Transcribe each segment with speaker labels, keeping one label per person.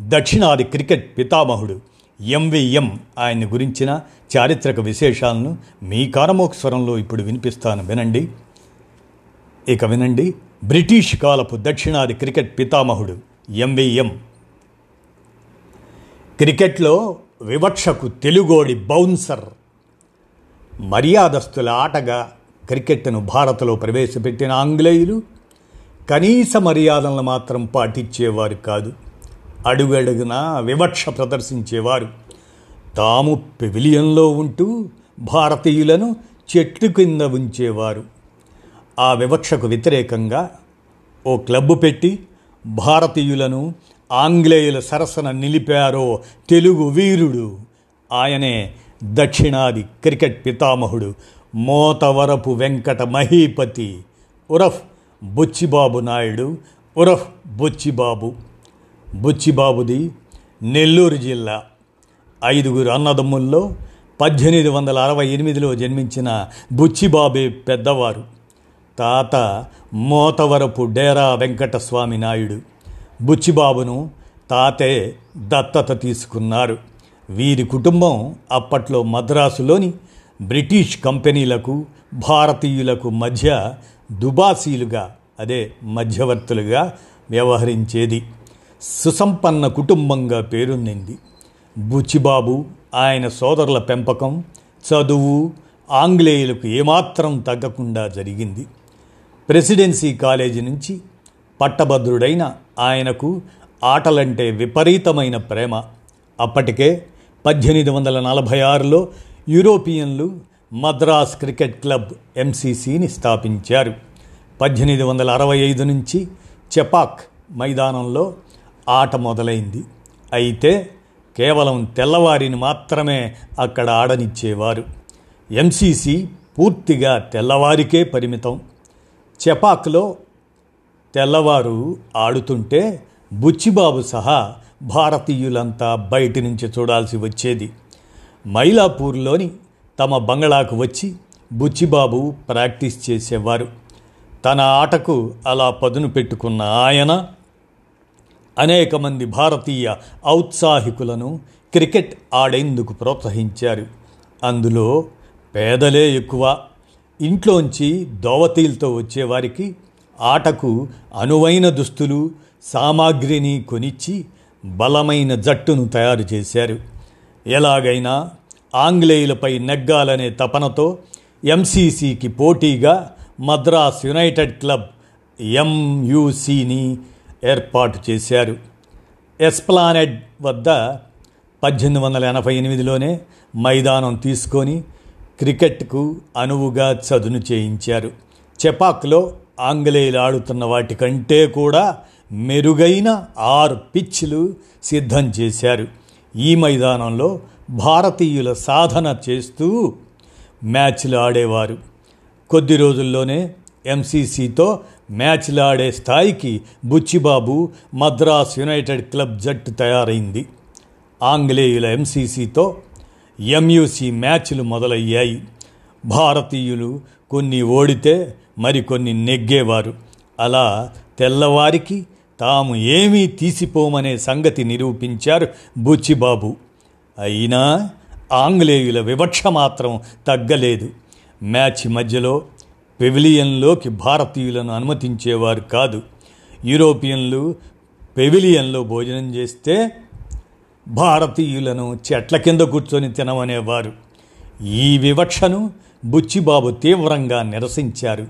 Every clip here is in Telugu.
Speaker 1: దక్షిణాది క్రికెట్ పితామహుడు ఎంవిఎం ఆయన్ని గురించిన చారిత్రక విశేషాలను మీ కారమోక స్వరంలో ఇప్పుడు వినిపిస్తాను. వినండి. ఇక వినండి. బ్రిటిష్ కాలపు దక్షిణాది క్రికెట్ పితామహుడు ఎంవిఎం. క్రికెట్లో వివక్షకు తెలుగోడి బౌన్సర్. మర్యాదస్తుల ఆటగా క్రికెట్ను భారత్లో ప్రవేశపెట్టిన ఆంగ్లేయులు కనీస మర్యాదలను మాత్రం పాటించేవారు కాదు. అడుగడుగున వివక్ష ప్రదర్శించేవారు. తాము పెవిలియన్లో ఉంటూ భారతీయులను చెట్టు కింద ఉంచేవారు. ఆ వివక్షకు వ్యతిరేకంగా ఓ క్లబ్ పెట్టి భారతీయులను ఆంగ్లేయుల సరసన నిలిపారో తెలుగు వీరుడు. ఆయనే దక్షిణాది క్రికెట్ పితామహుడు మోతవరపు వెంకట మహీపతి ఉరఫ్ బుచ్చిబాబు నాయుడు ఉరఫ్ బుచ్చిబాబు. బుచ్చిబాబుది నెల్లూరు జిల్లా. ఐదుగురు అన్నదమ్ముల్లో పద్దెనిమిది వందల అరవై ఎనిమిదిలో జన్మించిన బుచ్చిబాబే పెద్దవారు. తాత మోతవరపు డేరా వెంకటస్వామి నాయుడు. బుచ్చిబాబును తాతే దత్తత తీసుకున్నారు. వీరి కుటుంబం అప్పట్లో మద్రాసులోని బ్రిటిష్ కంపెనీలకు భారతీయులకు మధ్య దుబాసీలుగా అదే మధ్యవర్తులుగా వ్యవహరించేది. సుసంపన్న కుటుంబంగా పేరొందింది. బుచ్చిబాబు ఆయన సోదరుల పెంపకం చదువు ఆంగ్లేయులకు ఏమాత్రం తగ్గకుండా జరిగింది. ప్రెసిడెన్సీ కాలేజీ నుంచి పట్టభద్రుడైన ఆయనకు ఆటలంటే విపరీతమైన ప్రేమ. అప్పటికే పద్దెనిమిది వందల నలభై ఆరులో యూరోపియన్లు మద్రాస్ క్రికెట్ క్లబ్ ఎంసీసీని స్థాపించారు. పద్దెనిమిది వందల అరవై ఐదు నుంచి చెపాక్ మైదానంలో ఆట మొదలైంది. అయితే కేవలం తెల్లవారిని మాత్రమే అక్కడ ఆడనిచ్చేవారు. ఎంసీసీ పూర్తిగా తెల్లవారికే పరిమితం. చెపాక్లో తెల్లవారు ఆడుతుంటే బుచ్చిబాబు సహా భారతీయులంతా బయటి నుంచి చూడాల్సి వచ్చేది. మైలాపూర్లోని తమ బంగళాకు వచ్చి బుచ్చిబాబు ప్రాక్టీస్ చేసేవారు. తన ఆటకు అలా పదును పెట్టుకున్న ఆయన అనేక మంది భారతీయ ఔత్సాహికులను క్రికెట్ ఆడేందుకు ప్రోత్సహించారు. అందులో పేదలే ఎక్కువ. ఇంట్లోంచి దోవతీలతో వచ్చేవారికి ఆటకు అనువైన దుస్తులు సామాగ్రిని కొనిచ్చి బలమైన జట్టును తయారు చేశారు. ఎలాగైనా ఆంగ్లేయులపై నెగ్గాలనే తపనతో ఎంసీసీకి పోటీగా మద్రాస్ యునైటెడ్ క్లబ్ ఎంయుసిని ఏర్పాటు చేశారు. ఎస్ప్లానెడ్ వద్ద పద్దెనిమిది వందల ఎనభై ఎనిమిదిలోనే మైదానం తీసుకొని క్రికెట్కు అనువుగా చదును చేయించారు. చెపాక్లో ఆంగ్లేయులు ఆడుతున్న వాటికంటే కూడా మెరుగైన ఆరు పిచ్లు సిద్ధం చేశారు. ఈ మైదానంలో భారతీయుల సాధన చేస్తూ మ్యాచ్లు ఆడేవారు. కొద్ది రోజుల్లోనే ఎంసీసీతో మ్యాచ్లు ఆడే స్థాయికి బుచ్చిబాబు మద్రాస్ యునైటెడ్ క్లబ్ జట్టు తయారైంది. ఆంగ్లేయుల ఎంసీసీతో ఎంయూసీ మ్యాచ్లు మొదలయ్యాయి. భారతీయులు కొన్ని ఓడితే మరికొన్ని నెగ్గేవారు. అలా తెల్లవారికి తాము ఏమీ తీసిపోమనే సంగతి నిరూపించారు బుచ్చిబాబు. అయినా ఆంగ్లేయుల వివక్ష మాత్రం తగ్గలేదు. మ్యాచ్ మధ్యలో పెవిలియన్లోకి భారతీయులను అనుమతించేవారు కాదు. యూరోపియన్లు పెవిలియన్లో భోజనం చేస్తే భారతీయులను చెట్ల కింద కూర్చొని తినమనేవారు. ఈ వివక్షను బుచ్చిబాబు తీవ్రంగా నిరసించారు.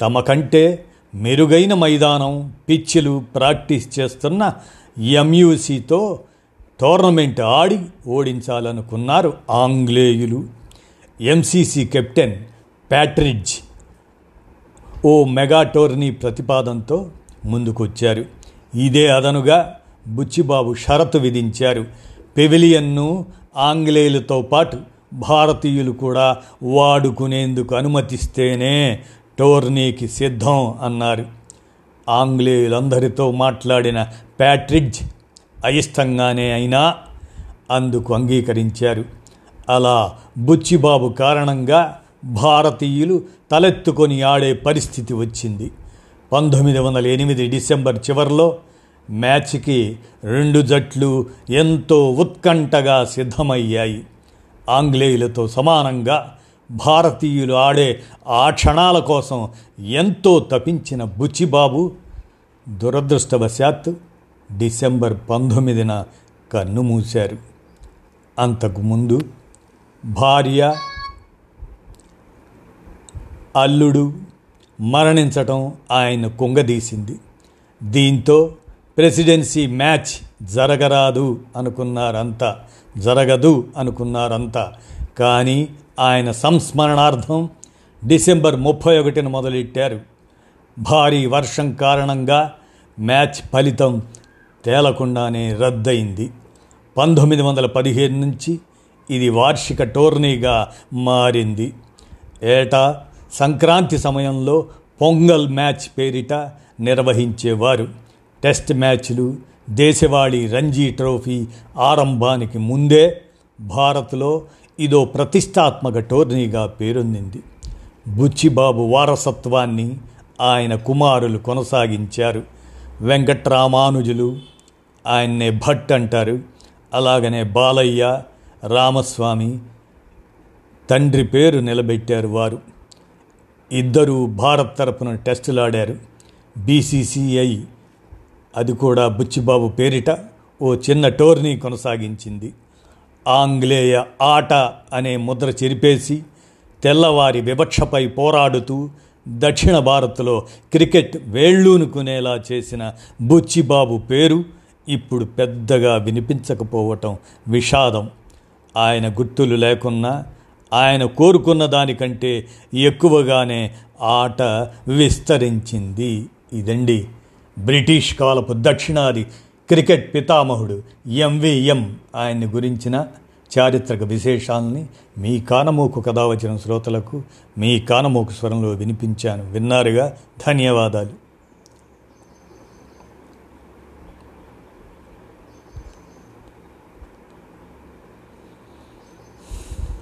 Speaker 1: తమ కంటే మెరుగైన మైదానం పిచ్చిలు ప్రాక్టీస్ చేస్తున్న ఎంయూసీతో టోర్నమెంట్ ఆడి ఓడించాలనుకున్నారు ఆంగ్లేయులు. ఎంసీసీ కెప్టెన్ ప్యాట్రిడ్జ్ ఓ మెగా టోర్నీ ప్రతిపాదనతో ముందుకొచ్చారు. ఇదే అదనుగా బుచ్చిబాబు షరతు విధించారు. పెవిలియన్ను ఆంగ్లేయులతో పాటు భారతీయులు కూడా వాడుకునేందుకు అనుమతిస్తేనే టోర్నీకి సిద్ధం అన్నారు. ఆంగ్లేయులందరితో మాట్లాడిన ప్యాట్రిడ్జ్ అయిష్టంగానే అయినా అందుకు అంగీకరించారు. అలా బుచ్చిబాబు కారణంగా భారతీయులు తలెత్తుకొని ఆడే పరిస్థితి వచ్చింది. పంతొమ్మిది వందల ఎనిమిది డిసెంబర్ చివరిలో మ్యాచ్కి రెండు జట్లు ఎంతో ఉత్కంఠగా సిద్ధమయ్యాయి. ఆంగ్లేయులతో సమానంగా భారతీయులు ఆడే ఆ క్షణాల కోసం ఎంతో తపించిన బుచ్చిబాబు దురదృష్టవశాత్తు డిసెంబర్ పంతొమ్మిదిన కన్నుమూశారు అంతకుముందు భార్య అల్లుడు మరణించటం ఆయన కుంగదీసింది. దీంతో ప్రెసిడెన్సీ మ్యాచ్ జరగరాదు అనుకున్నారంతా జరగదు అనుకున్నారంతా. కానీ ఆయన సంస్మరణార్థం డిసెంబర్ ముప్పై ఒకటిన మొదలెట్టారు. భారీ వర్షం కారణంగా మ్యాచ్ ఫలితం తేలకుండానే రద్దయింది. పంతొమ్మిది వందల పదిహేను నుంచి ఇది వార్షిక టోర్నీగా మారింది. ఏటా సంక్రాంతి సమయంలో పొంగల్ మ్యాచ్ పేరిట నిర్వహించేవారు. టెస్ట్ మ్యాచ్లు దేశవాళీ రంజీ ట్రోఫీ ఆరంభానికి ముందే భారత్లో ఇదో ప్రతిష్టాత్మక టోర్నీగా పేరొందింది. బుచ్చిబాబు వారసత్వాన్ని ఆయన కుమారులు కొనసాగించారు. వెంకట్రామానుజులు ఆయన్నే భట్ అంటారు. అలాగనే బాలయ్య రామస్వామి తండ్రి పేరు నిలబెట్టారు వారు. ఇద్దరు భారత్ తరపున టెస్టులాడారు. బీసీసీఐ అది కూడా బుచ్చిబాబు పేరిట ఓ చిన్న టోర్నీ కొనసాగించింది. ఆంగ్లేయ ఆట అనే ముద్ర చెరిపేసి తెల్లవారి వివక్షపై పోరాడుతూ దక్షిణ భారత్లో క్రికెట్ వేళ్ళూనుకునేలా చేసిన బుచ్చిబాబు పేరు ఇప్పుడు పెద్దగా వినిపించకపోవటం విషాదం. ఆయన గుర్తులు లేకున్నా ఆయన కోరుకున్న దానికంటే ఎక్కువగానే ఆట విస్తరించింది. ఇదండి బ్రిటిష్ కాలపు దక్షిణాది క్రికెట్ పితామహుడు ఎంవిఎం. ఆయన్ని గురించిన చారిత్రక విశేషాలని మీ కానమోకు కథ వచ్చిన శ్రోతలకు మీ కానమోకు స్వరంలో వినిపించాను. విన్నారుగా? ధన్యవాదాలు.